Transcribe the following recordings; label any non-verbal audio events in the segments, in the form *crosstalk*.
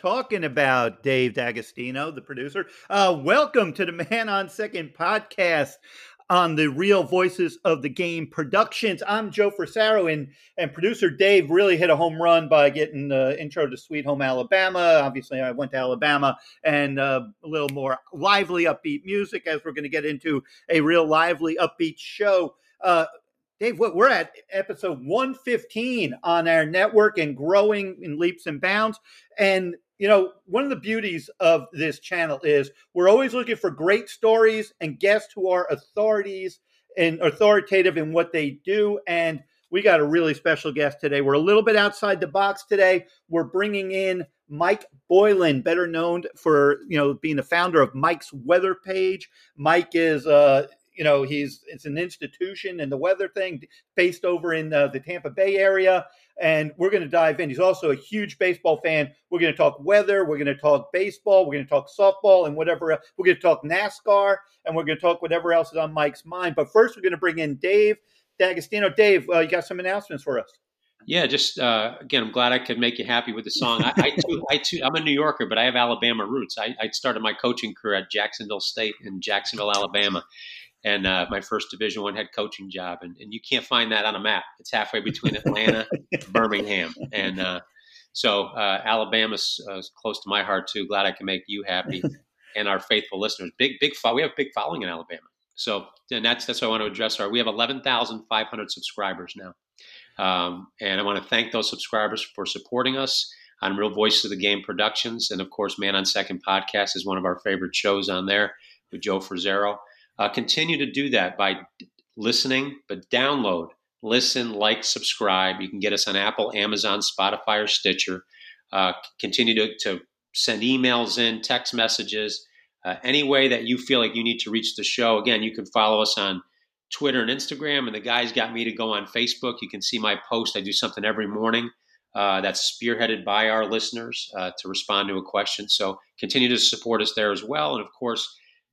Talking about, Dave D'Agostino, the producer. Uh, welcome to the Man on Second podcast on the Real Voices of the Game Productions. I'm Joe Frisaro, and, and producer Dave really hit a home run by getting the intro to Sweet Home Alabama. Obviously, I went to Alabama and uh, a little more lively, upbeat music as we're going to get into a real lively, upbeat show. Uh, Dave, we're at episode 115 on our network and growing in leaps and bounds. And, you know, one of the beauties of this channel is we're always looking for great stories and guests who are authorities and authoritative in what they do. And we got a really special guest today. We're a little bit outside the box today. We're bringing in Mike Boylan, better known for you know being the founder of Mike's Weather Page. Mike is uh, you know he's it's an institution in the weather thing based over in the Tampa Bay area and we're going to dive in he's also a huge baseball fan we're going to talk weather we're going to talk baseball we're going to talk softball and whatever else. we're going to talk NASCAR and we're going to talk whatever else is on Mike's mind but first we're going to bring in Dave D'Agostino Dave uh, you got some announcements for us yeah, just uh, again, I'm glad I could make you happy with the song. I, I, too, I too, I'm a New Yorker, but I have Alabama roots. I, I started my coaching career at Jacksonville State in Jacksonville, Alabama, and uh, my first Division One head coaching job, and, and you can't find that on a map. It's halfway between Atlanta, *laughs* Birmingham, and uh, so uh, Alabama's uh, close to my heart too. Glad I can make you happy *laughs* and our faithful listeners. Big big fo- we have a big following in Alabama, so and that's that's what I want to address. Our we have eleven thousand five hundred subscribers now, um, and I want to thank those subscribers for supporting us on Real Voices of the Game Productions, and of course, Man on Second podcast is one of our favorite shows on there with Joe Frisaro. Uh, continue to do that by listening, but download, listen, like, subscribe. You can get us on Apple, Amazon, Spotify, or Stitcher. Uh, continue to, to, send emails in, text messages, uh, any way that you feel like you need to reach the show. Again, you can follow us on Twitter and Instagram, and the guys got me to go on Facebook. You can see my post. I do something every morning uh, that's spearheaded by our listeners uh, to respond to a question. So continue to support us there as well. And of course,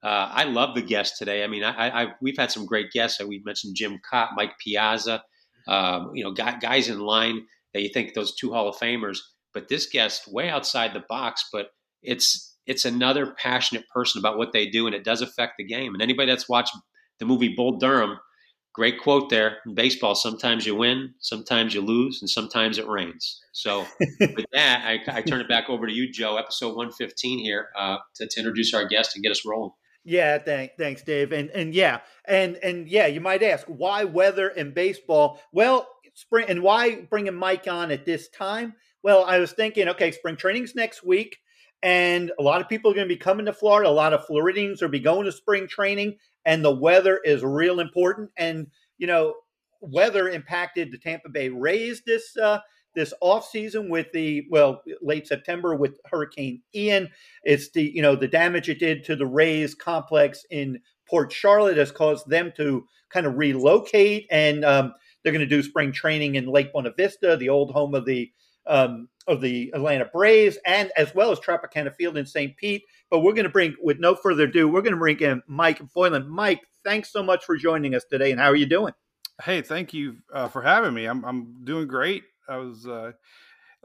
uh, I love the guests today. I mean, I, I, we've had some great guests. We mentioned Jim Kaat, Mike Piazza, um, you know, guys in line that you think those two Hall of Famers. But this guest, way outside the box, but it's it's another passionate person about what they do, and it does affect the game. And anybody that's watched the movie Bull Durham, great quote there in baseball: sometimes you win, sometimes you lose, and sometimes it rains. So *laughs* with that, I, I, turn it back over to you, Joe. Episode one fifteen here uh, to, to introduce our guest and get us rolling. Yeah, thank, thanks, Dave. And and yeah, and and yeah, you might ask why weather and baseball. Well, spring and why bringing Mike on at this time? Well, I was thinking, okay, spring training's next week, and a lot of people are going to be coming to Florida. A lot of Floridians are be going to spring training, and the weather is real important. And you know, weather impacted the Tampa Bay Rays this uh, this off season with the well late September with Hurricane Ian. It's the you know the damage it did to the Rays complex in Port Charlotte has caused them to kind of relocate, and um, they're going to do spring training in Lake Buena Vista, the old home of the um, of the Atlanta Braves, and as well as Tropicana Field in St. Pete. But we're going to bring, with no further ado, we're going to bring in Mike Boylan. Mike, thanks so much for joining us today, and how are you doing? Hey, thank you uh, for having me. I'm I'm doing great. I was uh,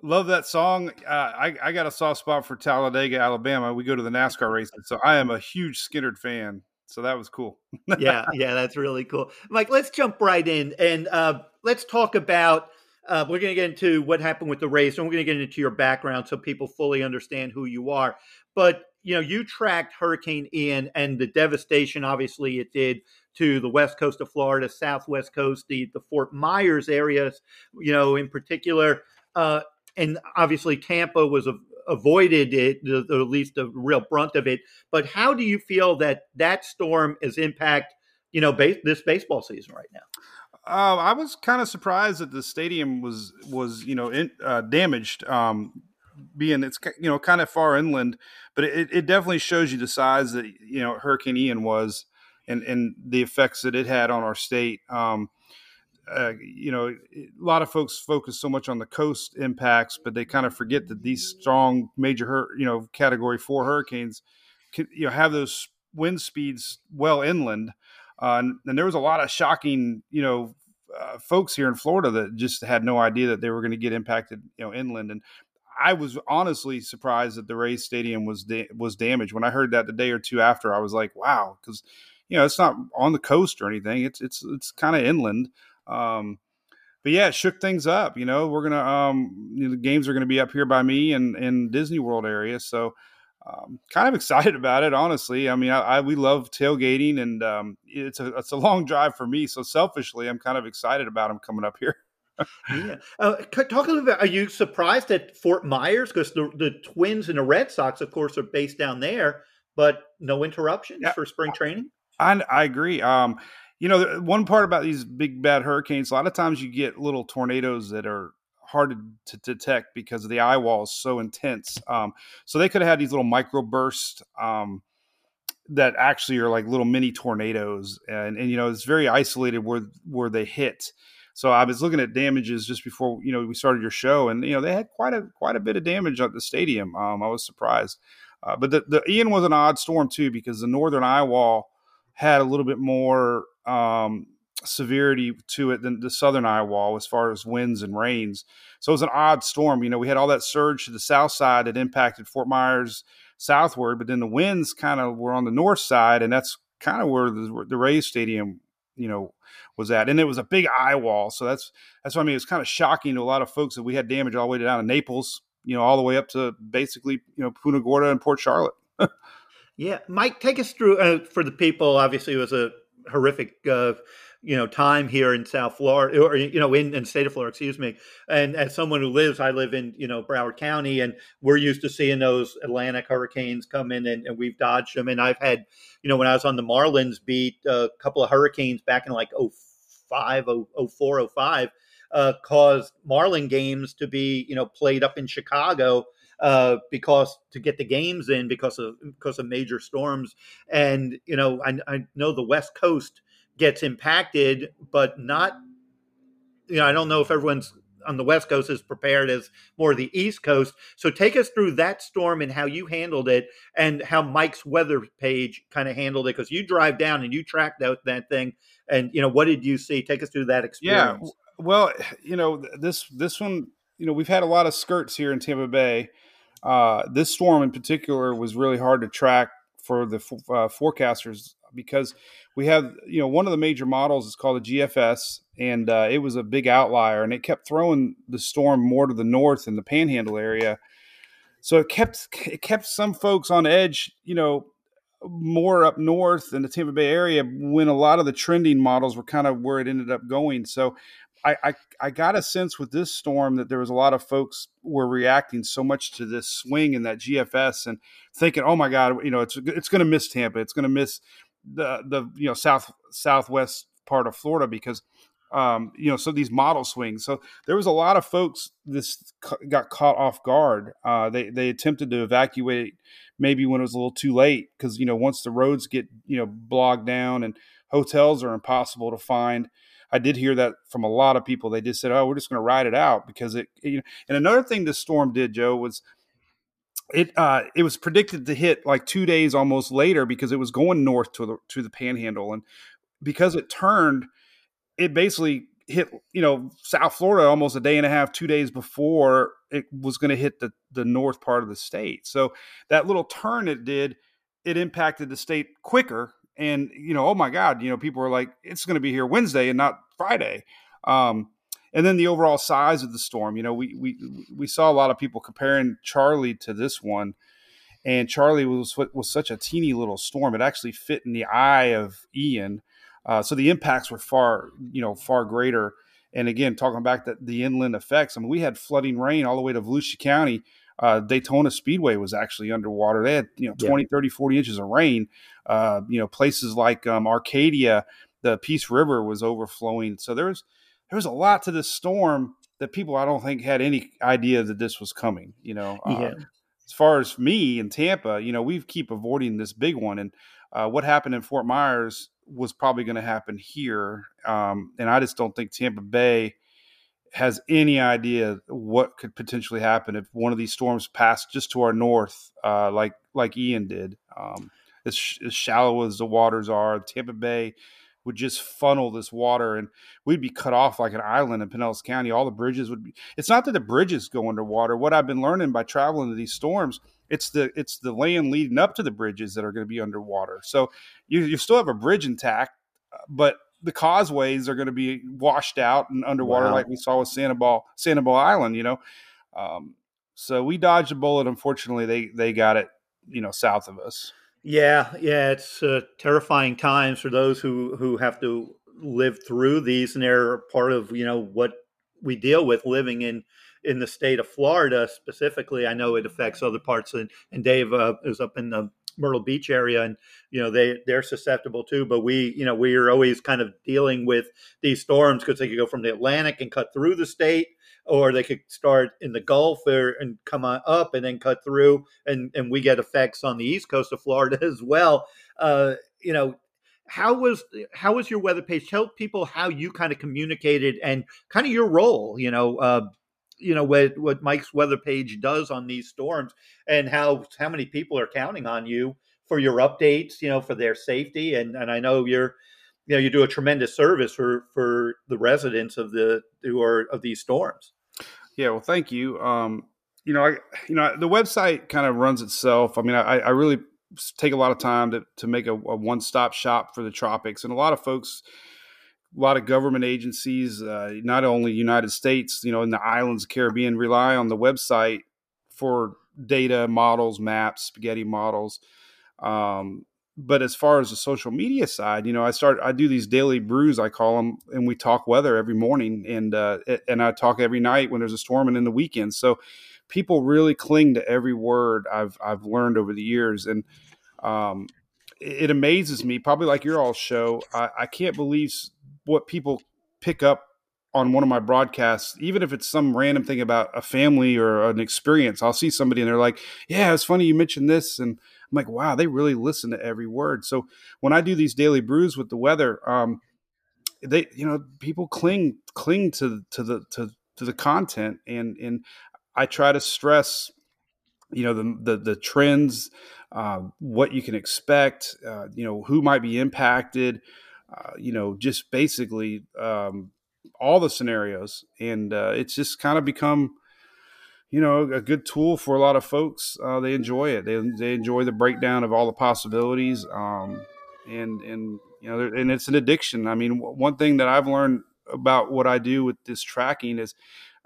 love that song. Uh, I I got a soft spot for Talladega, Alabama. We go to the NASCAR *laughs* races, so I am a huge Skynyrd fan. So that was cool. yeah, *laughs* yeah, that's really cool. Mike, let's jump right in and uh, let's talk about. Uh, we're going to get into what happened with the race, and we're going to get into your background so people fully understand who you are. But you know, you tracked Hurricane Ian and the devastation, obviously, it did to the west coast of Florida, southwest coast, the, the Fort Myers areas, you know, in particular. Uh, and obviously, Tampa was a, avoided it, or at least the real brunt of it. But how do you feel that that storm is impact, you know, this baseball season right now? Uh, I was kind of surprised that the stadium was was you know in, uh, damaged, um, being it's you know kind of far inland, but it, it definitely shows you the size that you know Hurricane Ian was and and the effects that it had on our state. Um, uh, you know, a lot of folks focus so much on the coast impacts, but they kind of forget that these strong major, you know, category four hurricanes, can, you know, have those wind speeds well inland. Uh, and, and, there was a lot of shocking, you know, uh, folks here in Florida that just had no idea that they were going to get impacted, you know, inland. And I was honestly surprised that the Rays Stadium was da- was damaged. When I heard that the day or two after, I was like, "Wow," because you know it's not on the coast or anything. It's it's it's kind of inland. Um, but yeah, it shook things up. You know, we're gonna um, you know, the games are gonna be up here by me and in Disney World area, so um, *laughs* kind of excited about it. Honestly, I mean, I, I we love tailgating, and um, it's a it's a long drive for me. So selfishly, I'm kind of excited about them coming up here. Yeah. Uh, talk a little bit. Are you surprised at Fort Myers because the the Twins and the Red Sox, of course, are based down there, but no interruptions yeah. for spring training? I, I agree. Um, you know, one part about these big bad hurricanes, a lot of times you get little tornadoes that are hard to, detect because the eye wall is so intense. Um, so they could have had these little microbursts um, that actually are like little mini tornadoes, and, and you know it's very isolated where where they hit. So I was looking at damages just before you know we started your show, and you know they had quite a quite a bit of damage at the stadium. Um, I was surprised, uh, but the, the Ian was an odd storm too because the northern eye wall had a little bit more um, severity to it than the southern eye wall as far as winds and rains. So it was an odd storm. You know, we had all that surge to the south side that impacted Fort Myers southward, but then the winds kind of were on the north side, and that's kind of where the, the Rays Stadium, you know, was at. And it was a big eye wall, so that's that's what I mean. It's kind of shocking to a lot of folks that we had damage all the way down to Naples, you know, all the way up to basically you know Punta Gorda and Port Charlotte. *laughs* yeah, Mike, take us through uh, for the people. Obviously, it was a horrific uh, you know time here in South Florida or you know in, in state of Florida, excuse me. And as someone who lives, I live in you know Broward County, and we're used to seeing those Atlantic hurricanes come in, and, and we've dodged them. And I've had you know when I was on the Marlins beat, a couple of hurricanes back in like 05, 04, 05, uh, caused Marlin games to be you know played up in Chicago. Uh, because to get the games in because of because of major storms, and you know I, I know the West Coast gets impacted, but not. You know, I don't know if everyone's on the West Coast is prepared as more the East Coast. So take us through that storm and how you handled it, and how Mike's weather page kind of handled it because you drive down and you tracked out that thing. And you know, what did you see? Take us through that experience. Yeah, well, you know, this this one, you know, we've had a lot of skirts here in Tampa Bay. Uh, this storm in particular was really hard to track for the uh, forecasters because we have you know one of the major models is called a GFS, and uh, it was a big outlier, and it kept throwing the storm more to the north in the Panhandle area. So it kept it kept some folks on edge, you know, more up north in the Tampa Bay area when a lot of the trending models were kind of where it ended up going. So I, I, I got a sense with this storm that there was a lot of folks were reacting so much to this swing in that GFS and thinking, oh my God, you know, it's it's going to miss Tampa, it's going to miss the the you know south southwest part of Florida because um, you know so these model swings. So there was a lot of folks this got caught off guard. Uh, they they attempted to evacuate maybe when it was a little too late because you know once the roads get you know bogged down and hotels are impossible to find. I did hear that from a lot of people. They just said, "Oh, we're just going to ride it out," because it. You know, and another thing the storm did, Joe, was it uh, it was predicted to hit like two days almost later because it was going north to the to the Panhandle, and because it turned, it basically hit you know South Florida almost a day and a half, two days before it was going to hit the the north part of the state. So that little turn it did, it impacted the state quicker. And you know, oh my God, you know, people were like, it's going to be here Wednesday and not Friday. Um, and then the overall size of the storm. You know, we we we saw a lot of people comparing Charley to this one, and Charley was was such a teeny little storm. It actually fit in the eye of Ian, uh, so the impacts were far you know far greater. And again, talking back that the inland effects. I mean, we had flooding rain all the way to Volusia County. Uh, Daytona Speedway was actually underwater. They had, you know, 20, yeah. 30, 40 inches of rain. Uh, you know, places like um, Arcadia, the Peace River was overflowing. So there was, there was a lot to this storm that people I don't think had any idea that this was coming. You know, uh, yeah. uh, as far as me in Tampa, you know, we keep avoiding this big one, and uh, what happened in Fort Myers was probably going to happen here, um, and I just don't think Tampa Bay has any idea what could potentially happen if one of these storms passed just to our north, uh, like like Ian did. Um, as, as, shallow as the waters are, Tampa Bay would just funnel this water and we'd be cut off like an island in Pinellas County. All the bridges would be it's not that the bridges go underwater. What I've been learning by traveling to these storms, it's the it's the land leading up to the bridges that are going to be underwater. So you, you still have a bridge intact, but the causeways are going to be washed out and underwater wow. like we saw with Sanibel Sanibel Island, you know. Um, so we dodged a bullet. Unfortunately, they they got it, you know, south of us. Yeah, yeah, it's uh, terrifying times for those who who have to live through these, and they're part of you know what we deal with living in in the state of Florida specifically. I know it affects other parts, and and Dave uh, is up in the Myrtle Beach area, and you know they they're susceptible too. But we you know we are always kind of dealing with these storms because they could go from the Atlantic and cut through the state, or they could start in the Gulf or, and come on up and then cut through, and and we get effects on the east coast of Florida *laughs* as well. Uh, you know, how was how was your weather page? Tell people how you kind of communicated and kind of your role. You know, uh, you know what what Mike's weather page does on these storms, and how how many people are counting on you for your updates. You know, for their safety, and and I know you're you know you do a tremendous service for for the residents of the who are of these storms. Yeah, well, thank you. Um, you know, I you know the website kind of runs itself. I mean, I, I really take a lot of time to to make a, a one stop shop for the tropics, and a lot of folks. A lot of government agencies, uh, not only United States, you know, in the islands, Caribbean, rely on the website for data models, maps, spaghetti models. Um, but as far as the social media side, you know, I start I do these daily brews I call them, and we talk weather every morning, and uh, and I talk every night when there's a storm and in the weekend. So people really cling to every word I've I've learned over the years, and um, it, it amazes me. Probably like your all show, I, I can't believe what people pick up on one of my broadcasts, even if it's some random thing about a family or an experience, I'll see somebody and they're like, "Yeah, it's funny you mentioned this," and I'm like, "Wow, they really listen to every word." So when I do these daily brews with the weather, um, they, you know, people cling cling to to the to to the content, and and I try to stress, you know, the the, the trends, uh, what you can expect, uh, you know, who might be impacted. Uh, you know, just basically um, all the scenarios, and uh, it's just kind of become, you know, a good tool for a lot of folks. Uh, they enjoy it. They they enjoy the breakdown of all the possibilities, um, and and you know, and it's an addiction. I mean, one thing that I've learned about what I do with this tracking is.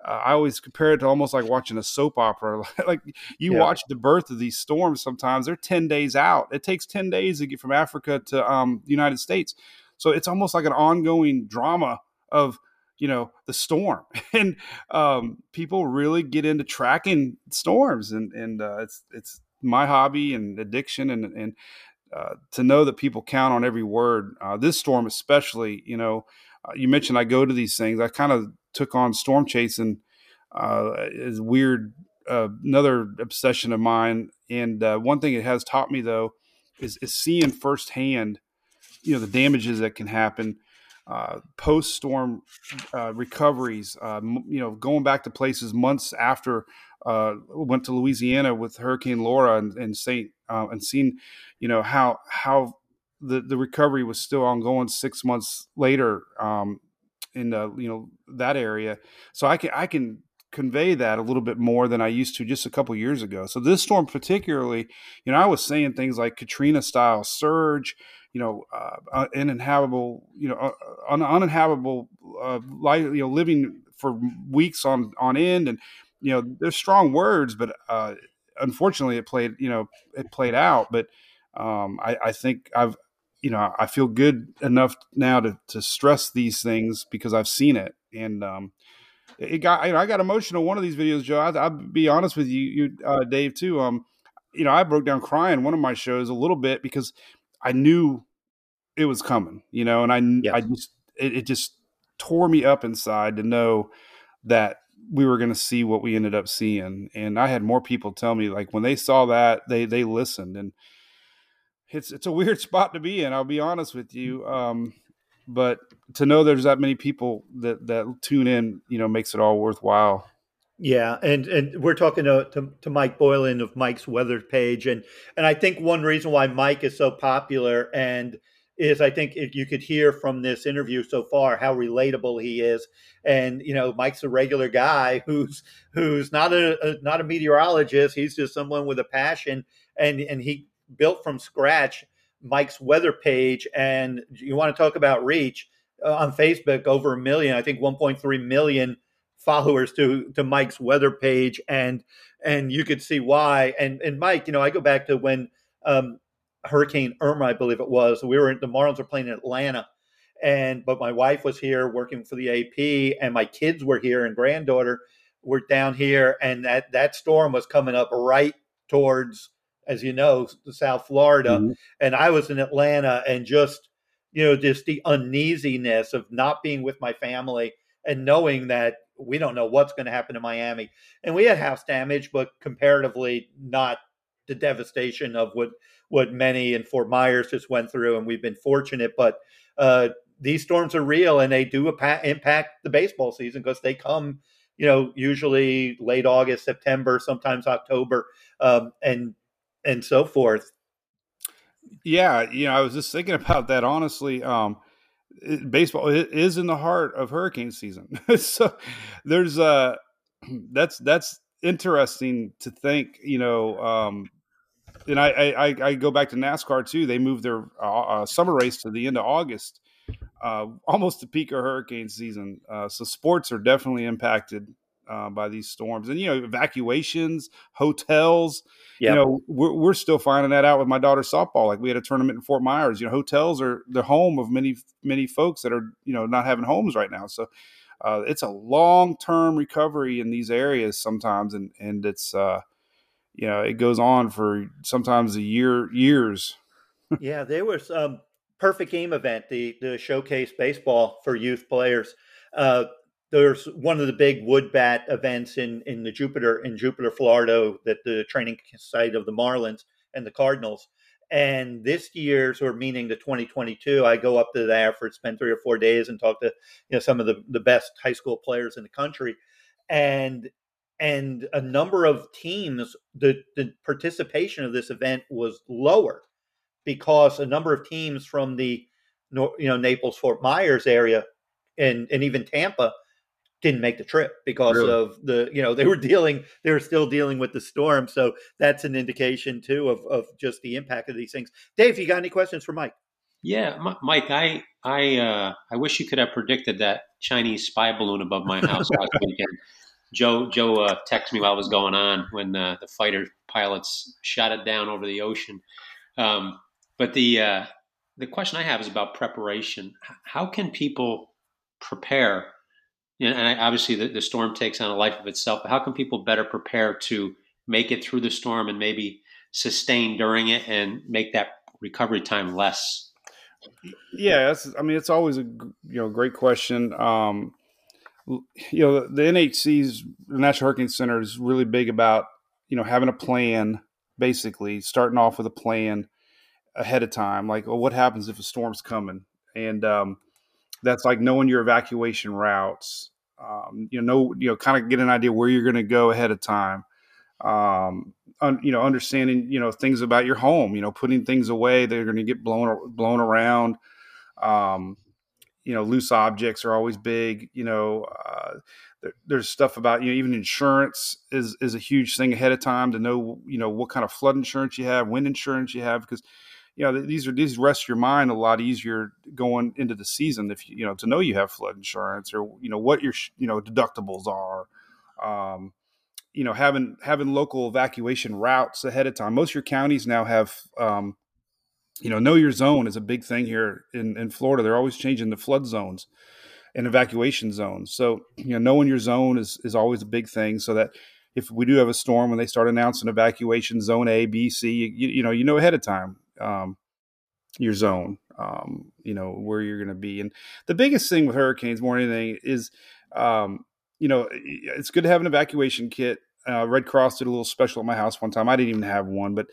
Uh, I always compare it to almost like watching a soap opera. *laughs* like you yeah. watch the birth of these storms. Sometimes they're ten days out. It takes ten days to get from Africa to um, the United States. So it's almost like an ongoing drama of you know the storm. *laughs* And um, people really get into tracking storms and and uh, it's it's my hobby and addiction and and uh, to know that people count on every word uh, this storm especially you know uh, you mentioned i go to these things i kind of took on storm chasing uh, is weird uh, another obsession of mine. And one thing it has taught me though is, is seeing firsthand you know the damages that can happen uh, post storm uh, recoveries, uh, you know, going back to places months after uh, went to Louisiana with Hurricane Laura and, and Saint uh, and seen, you know, how how the, the recovery was still ongoing six months later um, in the, you know that area. So I can I can convey that a little bit more than I used to just a couple years ago. So this storm particularly, you know, I was saying things like Katrina style surge, you know, uh, uninhabitable, you know, uh, un- uninhabitable, uh, life, you know, living for weeks on on end, and you know, there's strong words, but uh, unfortunately, it played, you know, it played out. But um, I, I think I've, you know, I feel good enough now to to stress these things because I've seen it, and um, it got, you know, I got emotional. One of these videos, Joe. I, will be honest with you, you, uh, Dave, too. Um, you know, I broke down crying one of my shows a little bit because I knew it was coming, you know, and I, yes. I just, it, it, just tore me up inside to know that we were going to see what we ended up seeing. And I had more people tell me like when they saw that they, they listened and it's, it's a weird *laughs* spot to be in. I'll be honest with you. Um, but to know there's that many people that, that tune in, you know, makes it all worthwhile. Yeah, and and we're talking to, to, to Mike Boylan of Mike's Weather Page, and and I think one reason why Mike is so popular and is I think if you could hear from this interview so far how relatable he is, and you know Mike's a regular guy who's who's not a, a not a meteorologist. He's just someone with a passion, and and he built from scratch Mike's weather page. And you want to talk about reach uh, on Facebook? Over a million, I think 1.3 million followers to to Mike's weather page, and and you could see why. And and Mike, you know, I go back to when. Um, Hurricane Irma, I believe it was. We were in, the Marlins were playing in Atlanta, and but my wife was here working for the AP, and my kids were here and granddaughter were down here, and that that storm was coming up right towards, as you know, South Florida, mm-hmm. and I was in Atlanta, and just you know, just the uneasiness of not being with my family and knowing that we don't know what's going to happen in Miami, and we had house damage, but comparatively not the devastation of what what many in Fort Myers just went through, and we've been fortunate. But uh, these storms are real, and they do impact the baseball season because they come, you know, usually late August, September, sometimes October, um, and and so forth. Yeah, you know, I was just thinking about that. Honestly, um, baseball is in the heart of hurricane season, *laughs* so there's uh *clears throat* that's that's interesting to think. You know, um, and I, I, I go back to NASCAR too. They moved their uh, uh, summer race to the end of August, uh, almost the peak of hurricane season. Uh, so sports are definitely impacted uh, by these storms, and you know evacuations, hotels. Yep. You know we're we're still finding that out with my daughter's softball. Like we had a tournament in Fort Myers. You know hotels are the home of many many folks that are you know not having homes right now. So. Uh, it's a long term recovery in these areas sometimes, and and it's uh you know, it goes on for sometimes a year, years. *laughs* yeah, there was um, perfect game event, the the showcase baseball for youth players. Uh, there's one of the big wood bat events in in the Jupiter in Jupiter, Florida, that the training site of the Marlins and the Cardinals. And this year's, or meaning the 2022, I go up to there for spend three or four days and talk to you know some of the the best high school players in the country. And and a number of teams the, the participation of this event was lower because a number of teams from the you know Naples Fort Myers area and and even Tampa didn't make the trip because really? of the you know they were dealing they were still dealing with the storm so that's an indication too of of just the impact of these things dave you got any questions for mike yeah mike i i uh i wish you could have predicted that chinese spy balloon above my house last *laughs* weekend Joe Joe uh, texted me while it was going on when uh, the fighter pilots shot it down over the ocean. Um, but the uh, the question I have is about preparation. How can people prepare? Know, and obviously the, the storm takes on a life of itself. But how can people better prepare to make it through the storm and maybe sustain during it and make that recovery time less? Yeah, I mean, it's always a you know great question. Um, you know, the NHC's the National Hurricane Center is really big about you know having a plan, basically starting off with a plan ahead of time. Like, well, what happens if a storm's coming? And um, that's like knowing your evacuation routes. Um, you know, know, you know, kind of get an idea where you're going to go ahead of time. Um, un, you know, understanding you know things about your home. You know, putting things away that are going to get blown blown around. Um, you know, loose objects are always big. You know, uh, there, there's stuff about you know even insurance is is a huge thing ahead of time to know you know what kind of flood insurance you have, wind insurance you have, because you know these are these rest your mind a lot easier going into the season if you you know to know you have flood insurance or you know what your you know deductibles are. Um, you know, having having local evacuation routes ahead of time. Most of your counties now have um, you know, know your zone is a big thing here in, in Florida. They're always changing the flood zones and evacuation zones. So, you know, knowing your zone is, is always a big thing so that if we do have a storm, when they start announcing evacuation zone A, B, C, you, you know, you know ahead of time um, your zone, um, you know, where you're going to be. And the biggest thing with hurricanes more than anything is, um, you know, it's good to have an evacuation kit. Uh, Red Cross did a little special at my house one time. I didn't even have one, but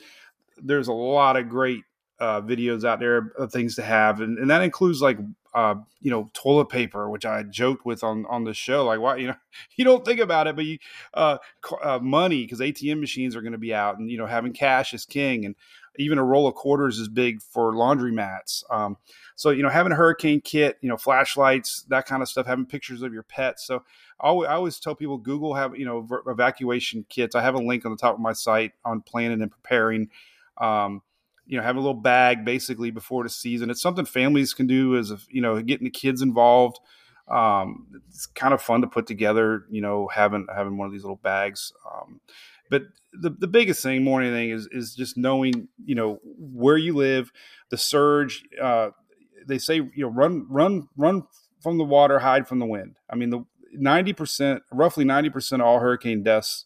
there's a lot of great uh, videos out there of things to have, and, and that includes like uh, you know, toilet paper, which I joked with on on the show. Like, why, you know, *laughs* you don't think about it, but you, uh, uh money because ATM machines are going to be out, and you know, having cash is king, and even a roll of quarters is big for laundry mats. Um, so you know, having a hurricane kit, you know, flashlights, that kind of stuff, having pictures of your pets. So I always, I always tell people Google have you know evacuation kits. I have a link on the top of my site on planning and preparing. Um, you know, have a little bag basically before the season. It's something families can do as you know, getting the kids involved. Um, it's kind of fun to put together. You know, having having one of these little bags. Um, but the, the biggest thing more than anything is is just knowing you know where you live the surge uh, they say you know run run run from the water hide from the wind. I mean the 90% roughly 90% of all hurricane deaths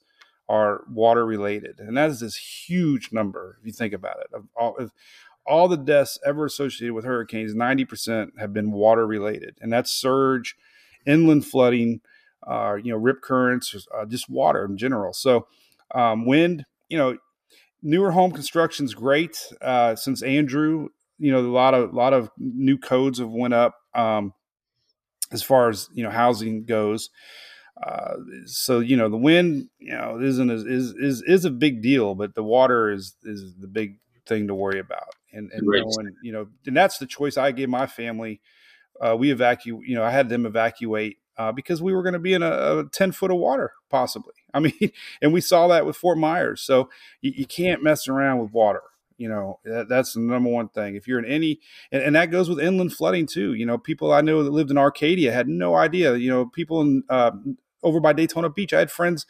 are water related and that is this huge number if you think about it. Of all, of all the deaths ever associated with hurricanes 90% have been water related and that's surge inland flooding uh, you know rip currents uh, just water in general. So um, wind, you know, newer home construction is great uh, since Andrew. You know, a lot of a lot of new codes have went up um, as far as you know housing goes. Uh, so you know the wind, you know, isn't is is is a big deal, but the water is is the big thing to worry about. And and knowing, you know, and that's the choice I gave my family. Uh, we evacuate, you know, I had them evacuate uh, because we were going to be in a, a, 10 foot of water, possibly. *laughs* I mean, and we saw that with Fort Myers. So you, you can't mess around with water. You know, that, that's the number one thing. If you're in any, and, and, that goes with inland flooding too. You know, people I know that lived in Arcadia had no idea. You know, people in uh, over by Daytona Beach, I had friends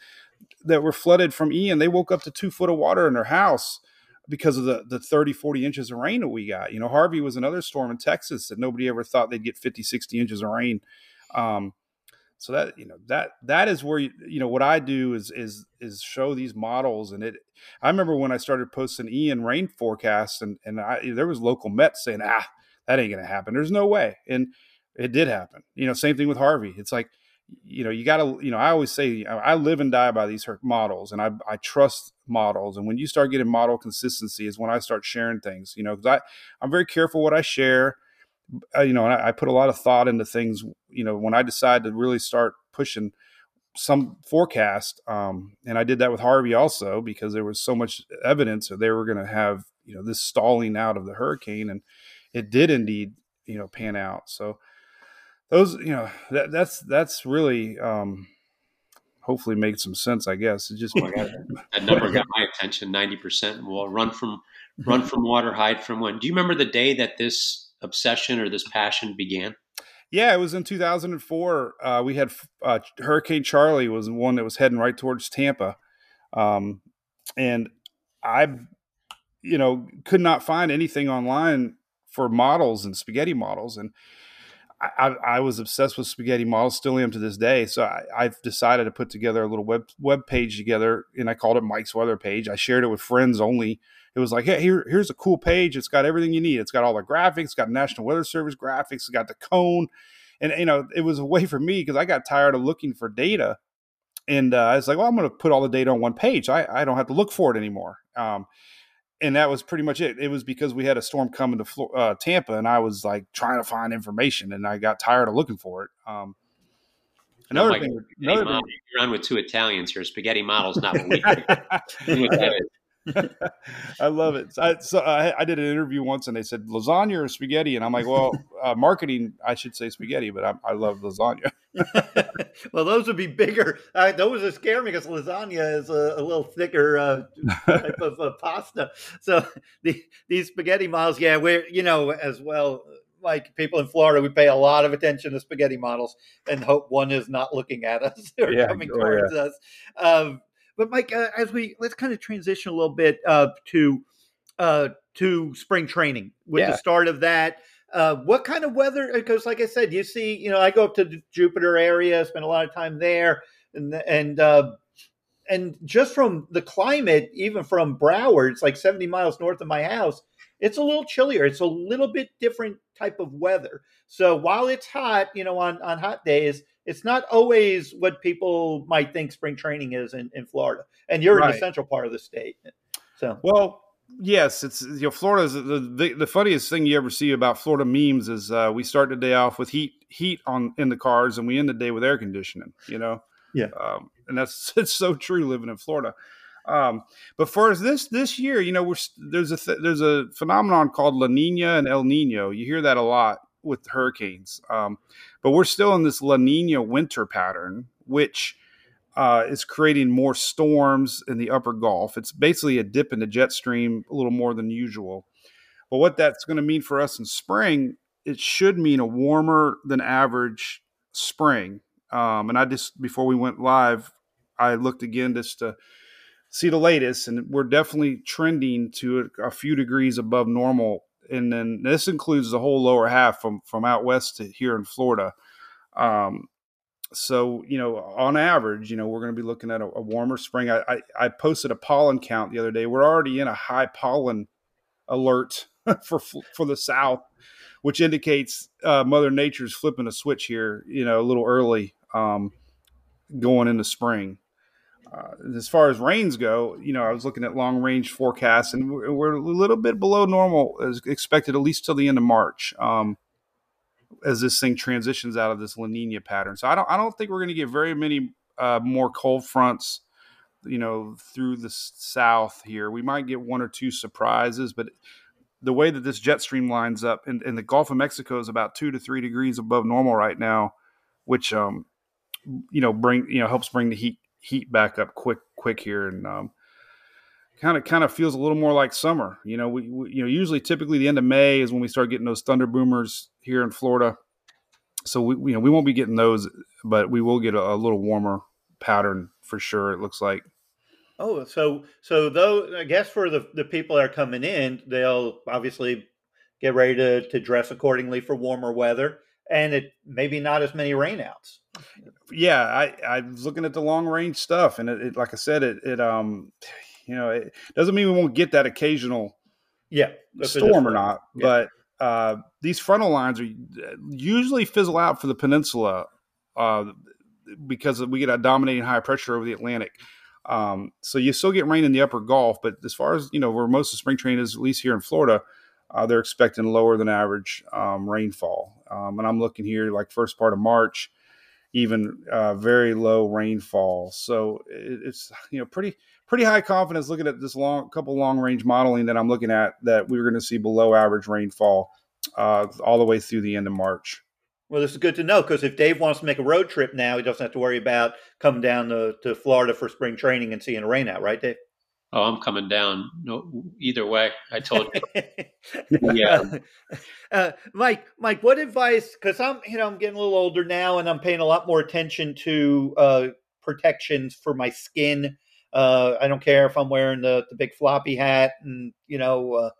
that were flooded from Ian. They woke up to two foot of water in their house because of the, the 30, 40 inches of rain that we got. You know, Harvey was another storm in Texas that nobody ever thought they'd get 50, 60 inches of rain. Um, so that you know that that is where you, you know what I do is is is show these models and it I remember when I started posting Ian rain forecasts and and I there was local Mets saying ah that ain't gonna happen. There's no way. And it did happen. You know same thing with Harvey. It's like you know you got to you know I always say I live and die by these models and I I trust models. And when you start getting model consistency is when I start sharing things you know because I I'm very careful what I share you know, I, I, put a lot of thought into things. You know, when I decided to really start pushing some forecast, um, and I did that with Harvey also because there was so much evidence that they were going to have you know this stalling out of the hurricane, and it did indeed you know pan out. So those you know that that's that's really um, hopefully made some sense. I guess it just *laughs* that number *laughs* got my attention. Ninety percent will run from run from water, hide from wind. Do you remember the day that this obsession or this passion began? Yeah, it was in 2004. Uh, we had uh, Hurricane Charley was one that was heading right towards Tampa, um, and I, you know, could not find anything online for models and spaghetti models, and I, I, was obsessed with spaghetti models, still am to this day. So I, have decided to put together a little web web page together, and I called it Mike's Weather Page. I shared it with friends only it was like, hey, here, here's a cool page. It's got everything you need. It's got all the graphics, it's got National Weather Service graphics, it's got the cone. And, you know, it was a way for me because I got tired of looking for data. And uh, I was like, well, I'm going to put all the data on one page. I, I don't have to look for it anymore. Um, and that was pretty much it. It was because we had a storm coming to uh, Tampa, and I was like trying to find information, and I got tired of looking for it. Um, another like thing, another thing, you're on with two Italians here. Spaghetti models, not what we. *laughs* *laughs* I love it. I, so I, I, did an interview once, and they said lasagna or spaghetti, and I'm like, well, *laughs* uh, marketing, I should say spaghetti, but I, I love lasagna. *laughs* well, those would be bigger. Uh, those would scare me because lasagna is a, a little thicker uh, type of uh, pasta. So the, these spaghetti models, yeah, we're you know as well. Like people in Florida, we pay a lot of attention to spaghetti models and hope one is not looking at us or yeah, coming oh, towards yeah. us. Um, but Mike, uh, as we let's kind of transition a little bit uh, to uh, to spring training with yeah. the start of that. Uh, what kind of weather? Because, like I said, you see, you know, I go up to the Jupiter area, spend a lot of time there, and and uh, and just from the climate, even from Broward, it's like seventy miles north of my house. It's a little chillier. It's a little bit different type of weather. So while it's hot, you know, on on hot days, it's not always what people might think spring training is in, in Florida. And you're right. in the central part of the state. So well, Yes, it's you know Florida's the, the, the funniest thing you ever see about Florida memes is uh, we start the day off with heat heat on in the cars and we end the day with air conditioning. You know, yeah, um, and that's *laughs* it's so true living in Florida. Um, but for this this year, you know, we're there's a th- there's a phenomenon called La Nina and El Nino. You hear that a lot with hurricanes, um, but we're still in this La Nina winter pattern, which uh, is creating more storms in the upper Gulf. It's basically a dip in the jet stream, a little more than usual. But what that's going to mean for us in spring, it should mean a warmer than average spring. Um, and I just before we went live, I looked again just to see the latest, and we're definitely trending to a, a few degrees above normal. And then this includes the whole lower half from from out west to here in Florida. Um, so you know on average you know we're going to be looking at a, a warmer spring. I, I, I posted a pollen count the other day. We're already in a high pollen alert *laughs* for for the south which indicates uh, mother nature's flipping a switch here you know a little early um, going into spring uh, as far as rains go you know i was looking at long range forecasts and we're, a little bit below normal as expected at least till the end of march um, as this thing transitions out of this La Nina pattern. So I don't I don't think we're going to get very many uh, more cold fronts, you know, through the south here. We might get one or two surprises, but the way that this jet stream lines up and, and the Gulf of Mexico is about two to three degrees above normal right now, which um you know bring you know helps bring the heat heat back up quick quick here and um kind of kind of feels a little more like summer. You know, we, we, you know usually typically the end of May is when we start getting those thunder boomers here in Florida. So we you know we won't be getting those, but we will get a, a little warmer pattern for sure. It looks like. Oh, so so though I guess for the the people that are coming in, they'll obviously get ready to to dress accordingly for warmer weather, and it maybe not as many rainouts. Yeah, I I was looking at the long range stuff, and it, it like I said, it it um you know, it doesn't mean we won't get that occasional yeah storm or not, yeah. but uh, these frontal lines are usually fizzle out for the peninsula uh, because we get a dominating high pressure over the Atlantic. Um, so you still get rain in the upper Gulf, but as far as you know, where most of spring train is, at least here in Florida, uh, they're expecting lower than average um, rainfall. Um, and I'm looking here like first part of March, even uh, very low rainfall. So it, it's you know pretty pretty high confidence looking at this long couple long range modeling that I'm looking at that we are going to see below average rainfall uh, all the way through the end of March. Well, this is good to know because if Dave wants to make a road trip now, he doesn't have to worry about coming down to, to Florida for spring training and seeing a rain out, right, Dave? Oh, I'm coming down. No, either way. I told you. *laughs* yeah, uh, Mike. Mike, what advice? Because I'm, you know, I'm getting a little older now, and I'm paying a lot more attention to uh, protections for my skin uh, I don't care if I'm wearing the, the big floppy hat and, you know, uh,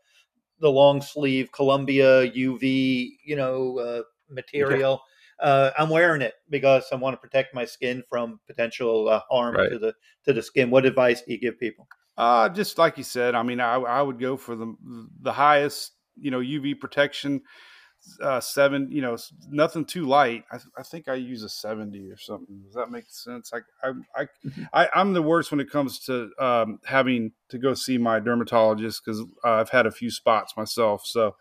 the long sleeve Columbia UV, you know, uh, material. Uh, I'm wearing it because I want to protect my skin from potential uh, harm right. to the to the skin. What advice do you give people? Uh, just like you said, I mean, I, I would go for the the highest, you know, UV protection uh, seven, you know, nothing too light. I, I, think I use a 70 or something. Does that make sense? I, I, I, mm-hmm. I am the worst when it comes to um, having to go see my dermatologist because uh, I've had a few spots myself. So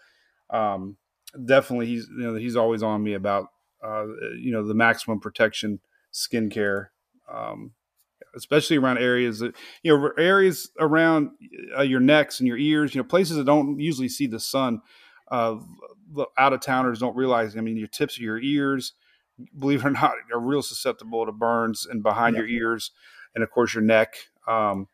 um, definitely he's, you know, he's always on me about, uh, you know, the maximum protection skincare. Um, especially around areas that you know areas around uh, your necks and your ears you know places that don't usually see the sun uh, the out of towners don't realize. I mean, your tips of your ears, believe it or not, are real susceptible to burns and behind yeah. your ears, and of course your neck. Um,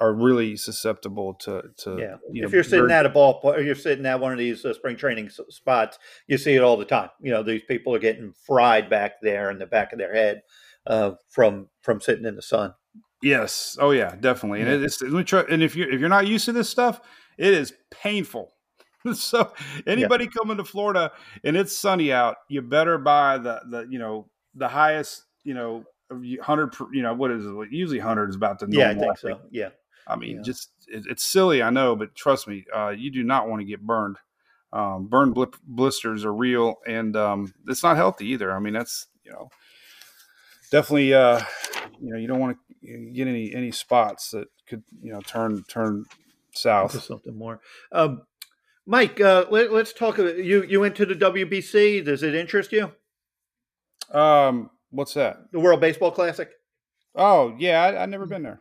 are really susceptible to to yeah. You know, if you're sitting at a ball, or you're sitting at one of these uh, spring training spots, you see it all the time. You know, these people are getting fried back there in the back of their head uh, from from sitting in the sun. Yes. Oh yeah, definitely. Yeah. And it's and if you if you're not used to this stuff, it is painful. *laughs* so anybody yeah. coming to Florida and it's sunny out, you better buy the the you know the highest you know hundred you know what is it usually hundred is about the yeah I think so yeah I mean yeah. just it, it's silly I know but trust me uh, you do not want to get burned um, burn bl- blisters are real and um, it's not healthy either I mean that's you know definitely uh, you know you don't want to get any any spots that could you know turn turn south. something more. Um, Mike, uh, let, us talk. About, you you went to the WBC. Does it interest you? Um, what's that? The World Baseball Classic. Oh yeah, I, have never been there.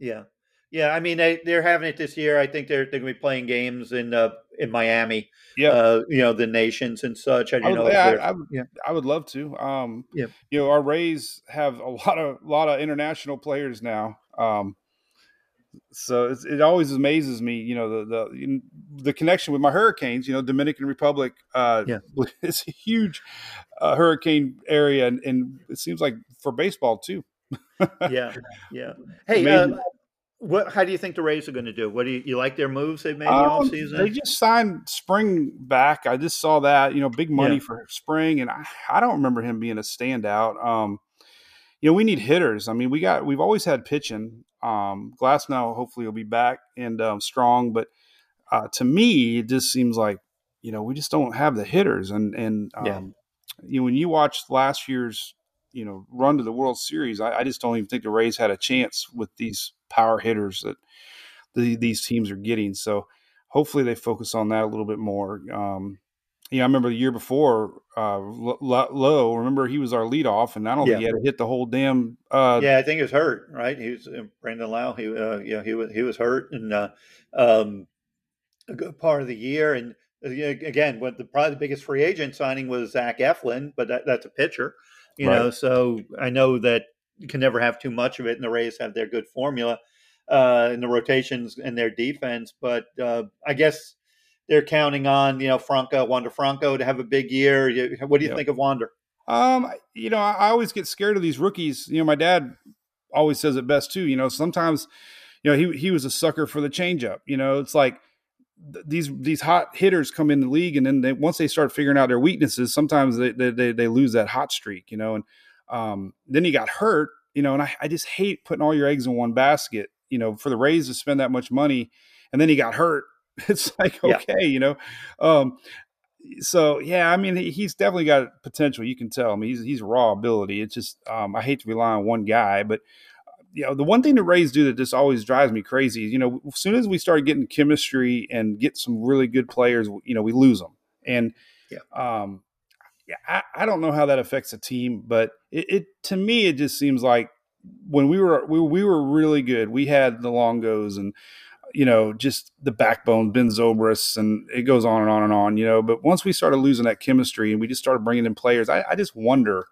Yeah, yeah. I mean, they they're having it this year. I think they're they're going to be playing games in uh, in Miami. Yeah, uh, you know the nations and such. I, I would, know. Yeah, I, I, would, yeah, I would love to. Um, yeah, you know, our Rays have a *laughs* lot of lot of international players now. Um, so it always amazes me, you know, the the the connection with my Hurricanes. You know, Dominican Republic, uh, yeah, *laughs* it's a huge uh, hurricane area, and, and, it seems like for baseball too. *laughs* yeah, yeah. Hey, uh, what? How do you think the Rays are going to do? What do you, you like their moves they've made um, the season? They just signed Spring back. I just saw that. You know, big money yeah. for Spring, and I, I, don't remember him being a standout. Um, you know, we need hitters. I mean, we got we've always had pitching. Um, Glasnow hopefully will be back and um, strong, but uh, to me, it just seems like you know we just don't have the hitters. And and um, yeah. you know when you watch last year's you know run to the World Series, I, I, just don't even think the Rays had a chance with these power hitters that the, these teams are getting. So hopefully they focus on that a little bit more. Um, you know, I remember the year before, uh, Lowe. Remember, he was our leadoff, and I don't yeah. think he had to hit the whole damn. Uh, yeah, I think he was hurt. Right, he was uh, Brandon Lowe. He, uh, yeah, he was he was hurt, and uh, um, a good part of the year. And uh, again, what the probably the biggest free agent signing was Zach Eflin, but that, that's a pitcher, you right. know. So I know that you can never have too much of it, and the Rays have their good formula uh, in the rotations and their defense. But uh, I guess they're counting on you know Franco, Wander Franco to have a big year. What do you yep. think of Wander? Um, you know, I always get scared of these rookies. You know, my dad always says it best too. You know, sometimes, you know, he he was a sucker for the changeup. You know, it's like these these hot hitters come in the league, and then they, once they start figuring out their weaknesses, sometimes they they they lose that hot streak. You know, and um, then he got hurt. You know, and I, I just hate putting all your eggs in one basket. You know, for the Rays to spend that much money, and then he got hurt *laughs* it's like okay, yeah. you know. Um, so yeah, I mean, he's definitely got potential. You can tell. I mean, he's he's raw ability. It's just um, I hate to rely on one guy, but you know, the one thing the Rays do that just always drives me crazy. You know, as soon as we start getting chemistry and get some really good players, you know, we lose them. And yeah, um, I, I don't know how that affects a team, but it, it to me it just seems like when we were we, we were really good, we had the Longos and you know, just the backbone, Ben Zobrist, and it goes on and on and on, you know. But once we started losing that chemistry and we just started bringing in players, I, I just wonder,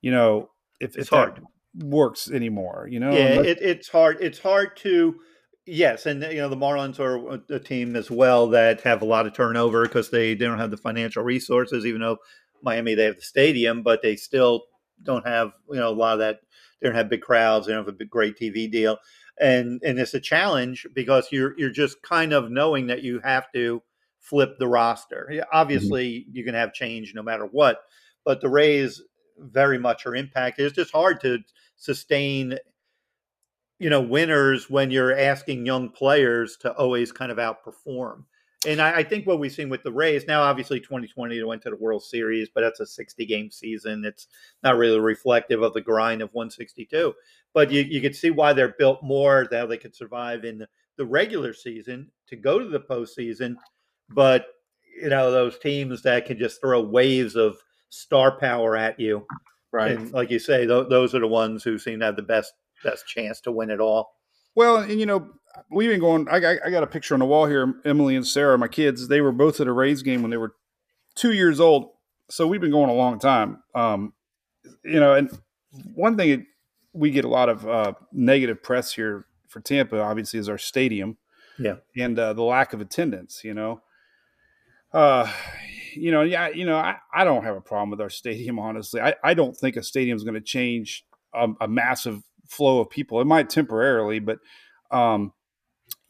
you know, if, it's if hard. works anymore, you know? Yeah, it, it's hard. It's hard to, yes. And, you know, the Marlins are a team as well that have a lot of turnover because they, they don't have the financial resources, even though Miami, they have the stadium, but they still don't have, you know, a lot of that. They don't have big crowds. They don't have a big, great TV deal and and it's a challenge because you're you're just kind of knowing that you have to flip the roster. Mm-hmm. Obviously, mm-hmm. you can have change no matter what, but the Rays very much are impacted. It's just hard to sustain you know winners when you're asking young players to always kind of outperform and I, I, think what we've seen with the Rays now, obviously 2020 they went to the World Series, but that's a 60 game season. It's not really reflective of the grind of 162. But you, you could see why they're built more, that they could survive in the, the regular season to go to the postseason. But you know those teams that can just throw waves of star power at you, right? And like you say, th- those are the ones who seem to have the best best chance to win it all. Well, and you know, we've been going. I, I got a picture on the wall here. Emily and Sarah, my kids, they were both at a Rays game when they were two years old. So we've been going a long time. Um, you know, and one thing we get a lot of uh, negative press here for Tampa, obviously, is our stadium. Yeah, and uh, the lack of attendance. You know, uh, you know, yeah, you know, I, I don't have a problem with our stadium. Honestly, I, I don't think a stadium is going to change a, a massive flow of people. It might temporarily, but um,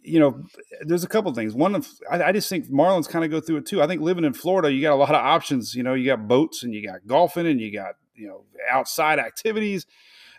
you know, there's a couple things. One of I, I just think Marlins kind of go through it too. I think living in Florida, you got a lot of options. You know, you got boats and you got golfing and you got you know outside activities.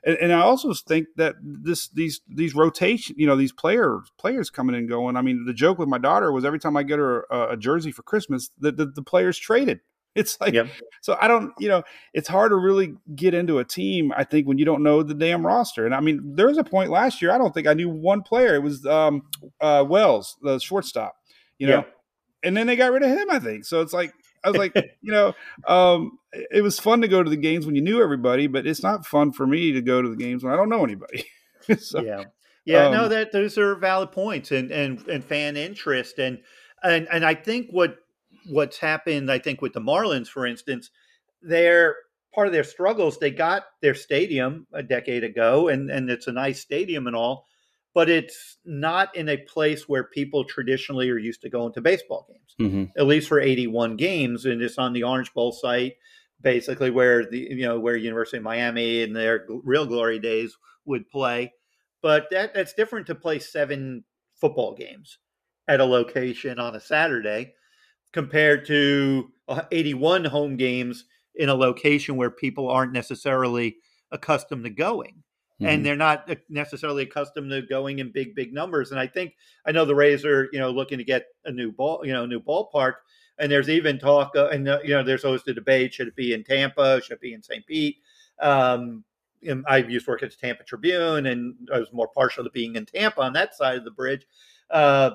And, and I also think that this these these rotation, you know, these players players coming and going. I mean, the joke with my daughter was every time I get her a, a jersey for Christmas, the, the, the players traded. It's like yep. so I don't, you know, it's hard to really get into a team. I think when you don't know the damn roster. And I mean, there was a point last year. I don't think I knew one player. It was um, uh, Wells, the shortstop. You know, yep. and then they got rid of him. I think so. It's like I was like, *laughs* you know, um, it was fun to go to the games when you knew everybody, but it's not fun for me to go to the games when I don't know anybody. *laughs* so, yeah, yeah, um, no, that those are valid points and and and fan interest and and and I think what what's happened, I think, with the Marlins, for instance, they're part of their struggles. They got their stadium a decade ago, and and it's a nice stadium and all, but it's not in a place where people traditionally are used to going to baseball games. Mm-hmm. At least for 81 games, and it's on the Orange Bowl site, basically where the you know where University of Miami in their real glory days would play. But that that's different to play seven football games at a location on a Saturday compared to 81 home games in a location where people aren't necessarily accustomed to going. Mm-hmm. And they're not necessarily accustomed to going in big, big numbers. And I think I know the Rays are, you know, looking to get a new ball, you know, new ballpark. And there's even talk, uh, and uh, you know, there's always the debate: should it be in Tampa? Should it be in St. Pete? Um, I used to work at the Tampa Tribune, and I was more partial to being in Tampa on that side of the bridge. Uh,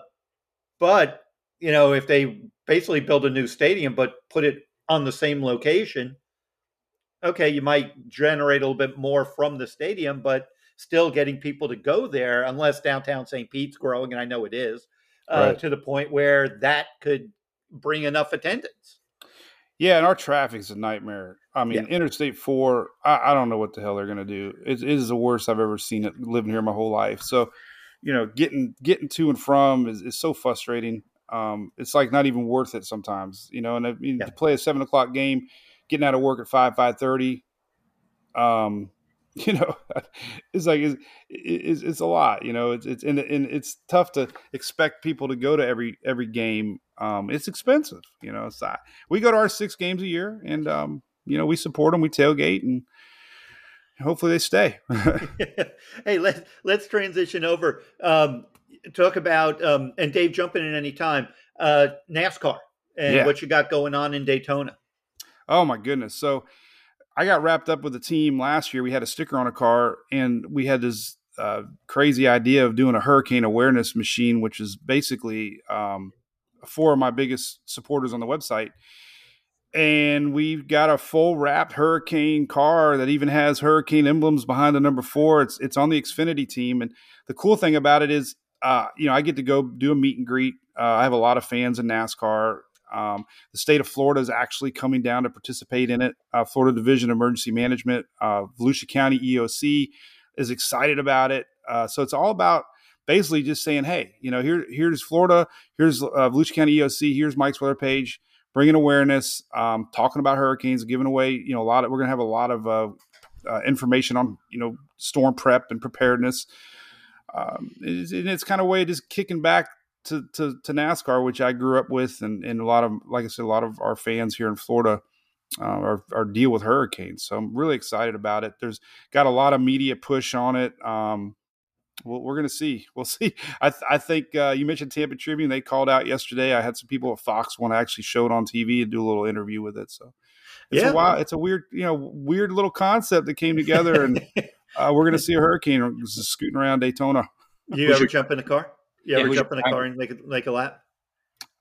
but you know, if they basically build a new stadium but put it on the same location, okay, you might generate a little bit more from the stadium, but still getting people to go there, unless downtown St. Pete's growing, and I know it is, uh, right. to the point where that could bring enough attendance. Yeah, and our traffic's a nightmare. I mean, yeah. Interstate Four. I, I, don't know what the hell they're going to do. It, it is the worst I've ever seen it living here my whole life. So, you know, getting getting to and from is, is so frustrating. Um, it's like not even worth it sometimes, you know. And I mean, yeah. to play a seven o'clock game, getting out of work at five five thirty, um, *laughs* you know, it's like it's, it's, it's, a lot, you know. It's it's and, and it's tough to expect people to go to every every game. Um, it's expensive, you know. So we go to our six games a year, and um, you know, we support them, we tailgate, and hopefully they stay. *laughs* *laughs* hey, let's let's transition over. Um, talk about um, and Dave, jumping in any time. Uh, NASCAR and yeah. what you got going on in Daytona. Oh my goodness! So I got wrapped up with the team last year. We had a sticker on a car, and we had this uh, crazy idea of doing a hurricane awareness machine, which is basically um, four of my biggest supporters on the website and we've got a full wrapped hurricane car that even has hurricane emblems behind the number four it's it's on the xfinity team and the cool thing about it is uh, you know i get to go do a meet and greet. Uh, i have a lot of fans in nascar. Um, the state of florida is actually coming down to participate in it. Uh, florida division of emergency management uh, volusia county eoc is excited about it. Uh, so it's all about basically just saying hey you know here here's florida here's uh, volusia county eoc here's mike's weather page bringing awareness, um, talking about hurricanes, giving away, you know, a lot of, we're going to have a lot of uh, information on, you know, storm prep and preparedness. Um, it's, and it's kind of way just kicking back to, to, to, NASCAR, which I grew up with. And, and a lot of, like I said, a lot of our fans here in Florida uh, are, are, deal with hurricanes. So I'm really excited about it. There's got a lot of media push on it. Um, well, we're going to see. *laughs* We'll see. I, th- I think uh, you mentioned Tampa Tribune. They called out yesterday. I had some people at Fox want to actually show it on TV and do a little interview with it. So it's yeah. a wild, it's a weird, you know, weird little concept that came together, and *laughs* uh, we're going to see a hurricane scooting around Daytona. You ever jump in a car? You ever jump in a car and make a, make a lap?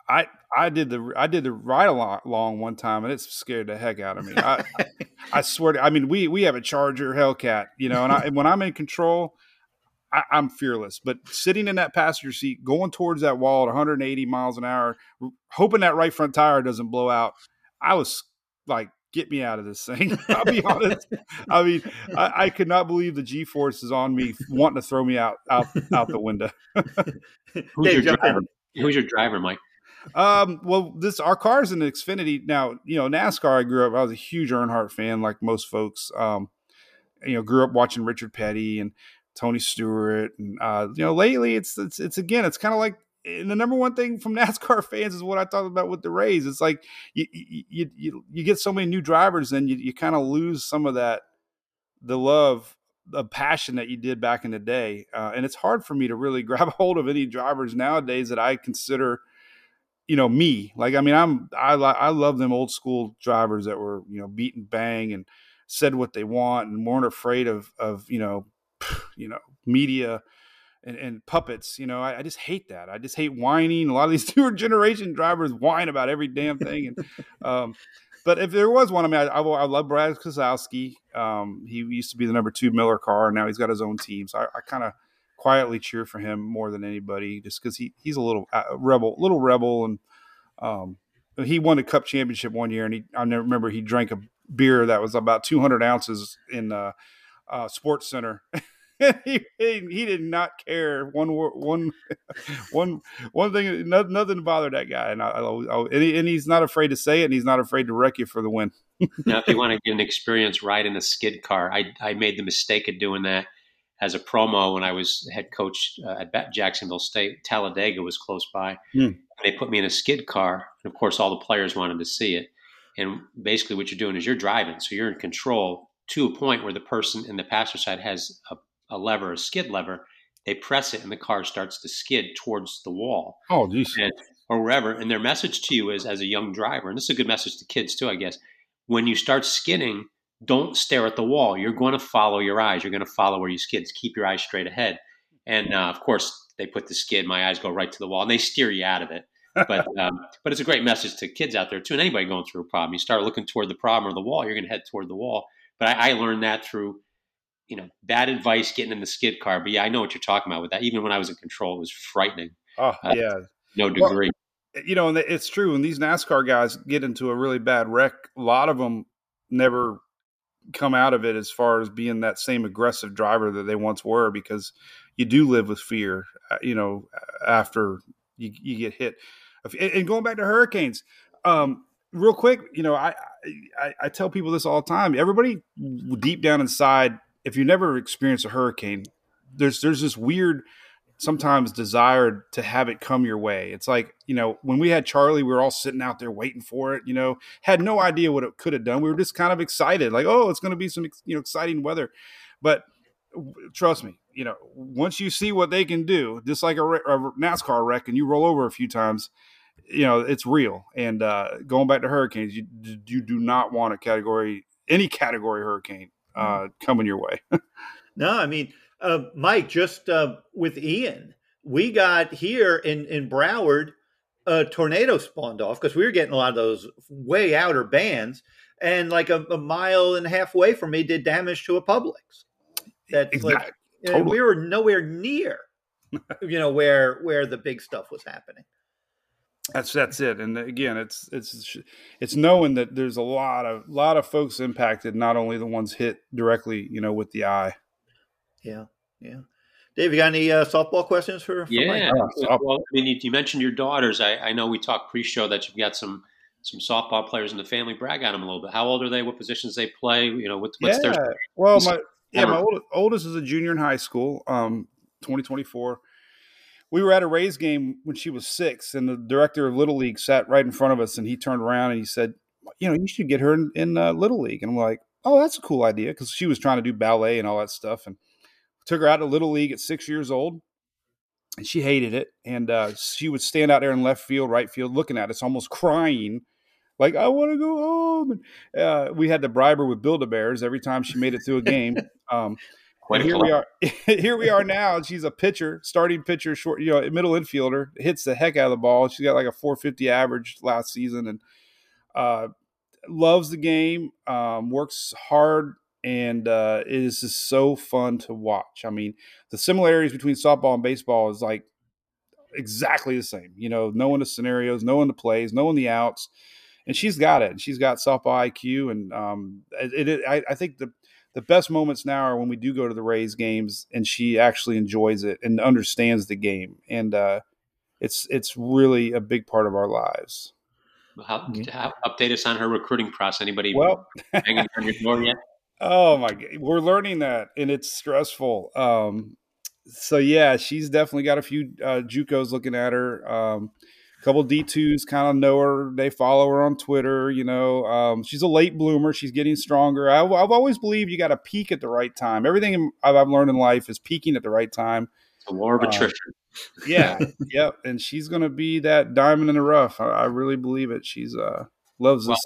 I I did the I did the ride along one time and it scared the heck out of me. I, *laughs* I swear to, I mean we we have a Charger Hellcat, you know, and I, when I'm in control, I, am fearless. But sitting in that passenger seat, going towards that wall at 180 miles an hour, hoping that right front tire doesn't blow out, I was like, get me out of this thing. *laughs* I'll be honest. I mean, I, I, could not believe the G force is on me, wanting to throw me out out out the window. *laughs* Who's Dave, your driver? Who's your driver, Mike? Um, well, this our car's an Xfinity. Now, you know, NASCAR. I grew up. I was a huge Earnhardt fan, like most folks. Um, you know, grew up watching Richard Petty and Tony Stewart, and uh, you know, lately it's it's it's again, it's kind of like the number one thing from *laughs* NASCAR fans is what I talked about with the Rays. It's like you you you, you get so many new drivers, and you you kind of lose some of that the love, the passion that you did back in the day, uh, and it's hard for me to really *laughs* grab hold of any drivers nowadays that I consider you know me. Like I mean, I'm I I love them old school drivers that were you know beat and bang and said what they want and weren't afraid of of you know *sighs* you know media and, and puppets. You know, I, I, just hate that. I just hate whining. A lot of these *laughs* newer generation drivers whine about every damn thing. And um, but if there was one, I mean, I, I, I love Brad Keselowski. Um, he used to be the number two Miller car, and now he's got his own team. So I, I kind of quietly cheer for him more than anybody, just because he he's a little uh, rebel, little rebel, and um, he won a Cup championship one year, and he I remember he drank a beer that was about 200 ounces in uh, uh, Sports Center. *laughs* *laughs* he, he did not care one one *laughs* one one thing. Nothing bothered that guy, and I, I, and, he, and, he's not afraid to say it, and he's not afraid to wreck you for the win. *laughs* now, if you want to get an experience riding a skid car, I I made the mistake of doing that as a promo when I was head coach uh, at Jacksonville State. Talladega was close by. Hmm. They put me in a skid car, and of course, all the players wanted to see it. And basically, what you're doing is you're driving, so you're in control to a point where the person in the passenger side has a a lever, a skid lever, they press it and the car starts to skid towards the wall. Oh, geez. And, or wherever. And their message to you is as a young driver, and this is a good message to kids too, I guess. When you start skidding, don't stare at the wall. You're going to follow your eyes. You're going to follow where you skid. Keep your eyes straight ahead. And uh, of course, they put the skid. My eyes go right to the wall, and they steer you out of it. But *laughs* um, but it's a great message to kids out there too, and anybody going through a problem. You start looking toward the problem or the wall, you're going to head toward the wall. But I, I learned that through you know, bad advice getting in the skid car. But yeah, I know what you're talking about with that. Even when I was in control, it was frightening. Oh, uh, yeah. No degree. Well, you know, and it's true. When these NASCAR guys get into a really bad wreck, a lot of them never come out of it as far as being that same aggressive driver that they once were because you do live with fear, uh, you know, after you, you get hit. And going back to hurricanes, um, real quick, you know, I, I, I tell people this all the time. Everybody deep down inside if you never experienced a hurricane, there's there's this weird sometimes desire to have it come your way. It's like, you know, when we had Charley, we were all sitting out there waiting for it, you know, had no idea what it could have done. We were just kind of excited, like, oh, it's going to be some, you know, exciting weather. But trust me, you know, once you see what they can do, just like a, a NASCAR wreck and you roll over a few times, you know, it's real. And uh, going back to hurricanes, you, you do not want a category, any category hurricane uh, coming your way. *laughs* no, I mean, uh, Mike, just uh, with Ian, we got here in in Broward, a tornado spawned off because we were getting a lot of those way outer bands, and like a, a mile and a half away from me, did damage to a Publix. That's exactly. like totally. we were nowhere near, you know, where where the big stuff was happening. That's that's it. And again, it's it's it's knowing that there's a lot of lot of folks impacted, not only the ones hit directly, you know, with the eye. Yeah, yeah. Dave, you got any uh, softball questions for? for yeah. Oh, well, I mean, you, you, mentioned your daughters. I, I know we talked pre-show that you've got some some softball players in the family. Brag on them a little bit. How old are they? What positions they play? You know, what's, what's yeah. their? Well, my yeah, my oldest, oldest is a junior in high school, um, 2024 we were at a Rays game when she was six, and the director of Little League sat right in front of us, and he turned around and he said, "You know, you should get her in, in uh, Little League." And I'm like, "Oh, that's a cool idea," because she was trying to do ballet and all that stuff, and took her out to Little League at six years old, and she hated it, and uh, she would stand out there in left field, right field, looking at us, almost crying. Like I want to go home. And, uh, we had to bribe her with Build a Bears every time she made it through a game. *laughs* Um, Quite here we are. *laughs* here we are now. She's a pitcher, starting pitcher, short, you know, middle infielder. Hits the heck out of the ball. She's got like a 450 average last season, and uh, loves the game. Um, works hard, and uh, it is just so fun to watch. I mean, the similarities between softball and baseball is like exactly the same. You know, knowing the scenarios, knowing the plays, knowing the outs, and she's got it. And She's got softball IQ, and um, it, it I, I think the the best moments now are when we do go to the Rays games and she actually enjoys it and understands the game, and uh, it's it's really a big part of our lives. How, how, update us on her recruiting process. Anybody well, hanging on your door yet? *laughs* Oh my god, we're learning that, and it's stressful. Um, so yeah, she's definitely got a few uh, JUCOs looking at her. Um, couple D2s kind of know her. They follow her on Twitter. You know, um, she's a late bloomer. She's getting stronger. I, have always believed you got to peak at the right time. Everything I've learned in life is peaking at the right time. a war of attrition. Um, *laughs* yeah, *laughs* yep. And she's going to be that diamond in the rough. I, I really believe it. She's uh loves well, this.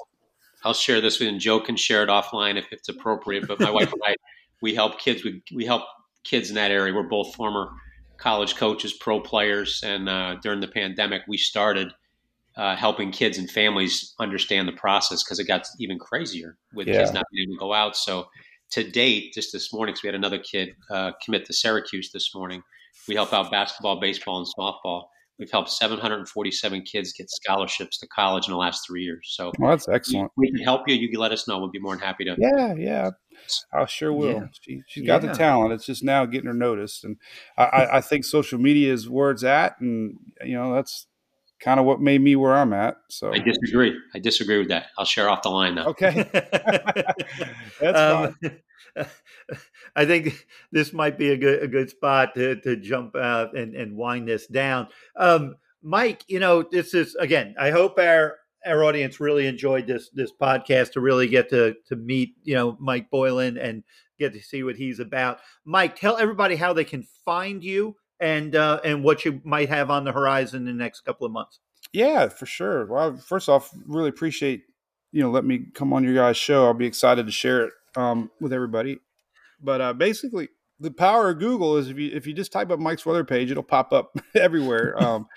I'll share this with you, and Joe can share it offline if it's appropriate. But my wife and I, we help kids. We we help kids in that area. We're both former college coaches, pro players, and uh, during the pandemic, we started uh, helping kids and families understand the process because it got even crazier with yeah. kids not being able to go out. So to date, just this morning, because we had another kid uh, commit to Syracuse this morning, we help out basketball, baseball, and softball. We've helped 747 kids get scholarships to college in the last three years. So well, that's excellent. We, we, can help you. You can let us know. We'll be more than happy to. Yeah, yeah. I sure will. Yeah. She, has got the talent. It's just now getting her noticed, and I, I think social media is where it's at, and you know that's kind of what made me where I'm at. So I disagree. I disagree with that. I'll share off the line now. Okay, *laughs* *laughs* that's um, fine. *laughs* I think this might be a good a good spot to to jump out and and wind this down. Um, Mike, you know, this is again. I hope our our audience really enjoyed this this podcast to really get to to meet you know Mike Boylan and get to see what he's about. Mike, tell everybody how they can find you and uh, and what you might have on the horizon in the next couple of months. Yeah, for sure. Well, first off, really appreciate you know let me come on your guys' show. I'll be excited to share it um, with everybody. But uh, basically, the power of Google is if you if you just type up Mike's weather page, it'll pop up *laughs* everywhere. Um,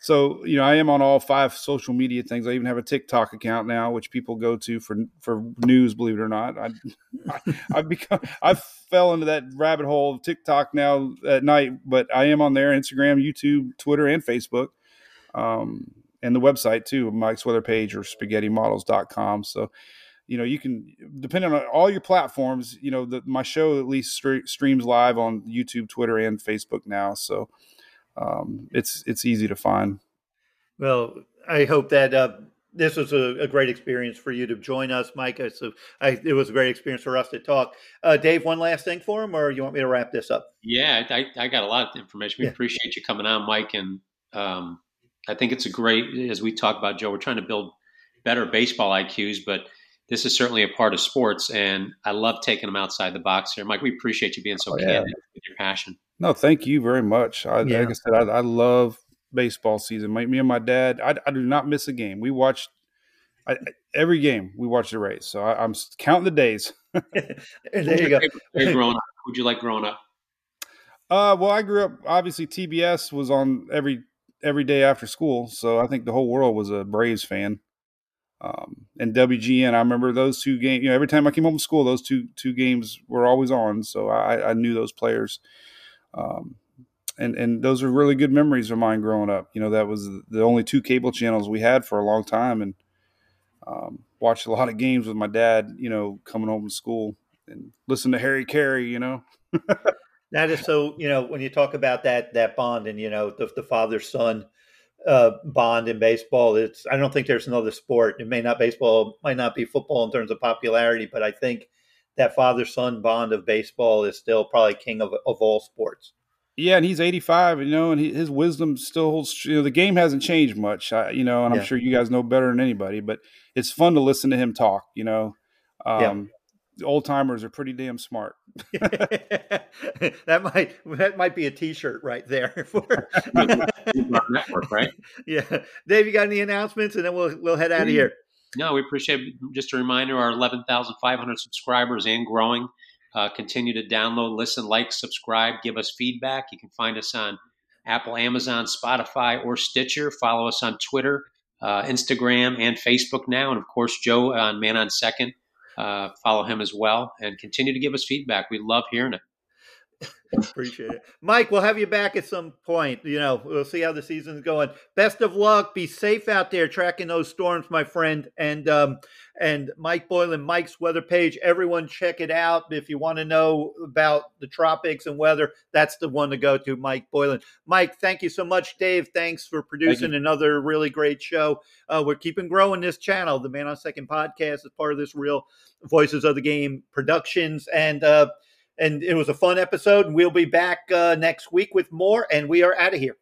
so you know, I am on all five social media things. I even have a TikTok account now, which people go to for for news. Believe it or not, *laughs* I, I have become I fell into that rabbit hole of TikTok now at night. But I am on there: Instagram, YouTube, Twitter, and Facebook, um, and the website too, Mike's weather page or SpaghettiModels.com. So you know you can depending on all your platforms you know the, my show at least streams live on youtube twitter and facebook now so um, it's it's easy to find well i hope that uh, this was a, a, great experience for you to join us mike so I, it was a great experience for us to talk uh, dave one last thing for him or you want me to wrap this up yeah i, I got a lot of information we yeah. appreciate you coming on mike and um, i think it's a great as we talk about joe we're trying to build better baseball iqs but this is certainly a part of sports, and I love taking them outside the box here. Mike, we appreciate you being so oh, candid with your passion. No, thank you very much. I, yeah. Like I said, I, I, love baseball season. My, me and my dad, I, I, do not miss a game. We watched every game. We watched the race, so I, am counting the days. *laughs* there you go. growing up, would you like growing up? Uh, well, I grew up. Obviously, TBS was on every every day after school, so I think the whole world was a Braves fan. Um, and WGN, I remember those two games. You know, every time I came home from school, those two two games were always on, so I, I knew those players. Um, and and those are really good memories of mine growing up. You know, that was the only two cable channels we had for a long time, and um, watched a lot of games with my dad. You know, coming home from school and listen to Harry Caray. You know. *laughs* that is so. You know, when you talk about that that bond and you know the, the father son uh, bond in baseball. It's I don't think there's another sport. It may not baseball, might not be football in terms of popularity, but I think that father son bond of baseball is still probably king of of all sports. Yeah, and he's 85, you know, and he, his wisdom still holds. You know, the game hasn't changed much, I, you know, and I'm sure you guys know better than anybody. But it's fun to listen to him talk. You know, um, old timers are pretty damn smart. *laughs* that might that might be a T-shirt right there *laughs* for network, right? *laughs* Yeah, Dave, you got any announcements, and then we'll we'll head out of here. No, we appreciate. Just a reminder: our eleven thousand five hundred subscribers and growing. Uh, continue to download, listen, like, subscribe, give us feedback. You can find us on Apple, Amazon, Spotify, or Stitcher. Follow us on Twitter, uh, Instagram, and Facebook now, and of course, Joe on Man on Second uh, follow him as well and continue to give us feedback. We love hearing it. Appreciate it. Mike, we'll have you back at some point. You know, we'll see how the season's going. Best of luck. Be safe out there tracking those storms, my friend. And um and Mike Boylan, Mike's weather page. Everyone check it out. If you want to know about the tropics and weather, that's the one to go to, Mike Boylan. Mike, thank you so much. Dave, thanks for producing another really great show. Uh, we're keeping growing this channel. The Man on Second podcast is part of this real Voices of the Game productions. And uh and it was a fun episode. And we'll be back uh, next week with more. And we are out of here.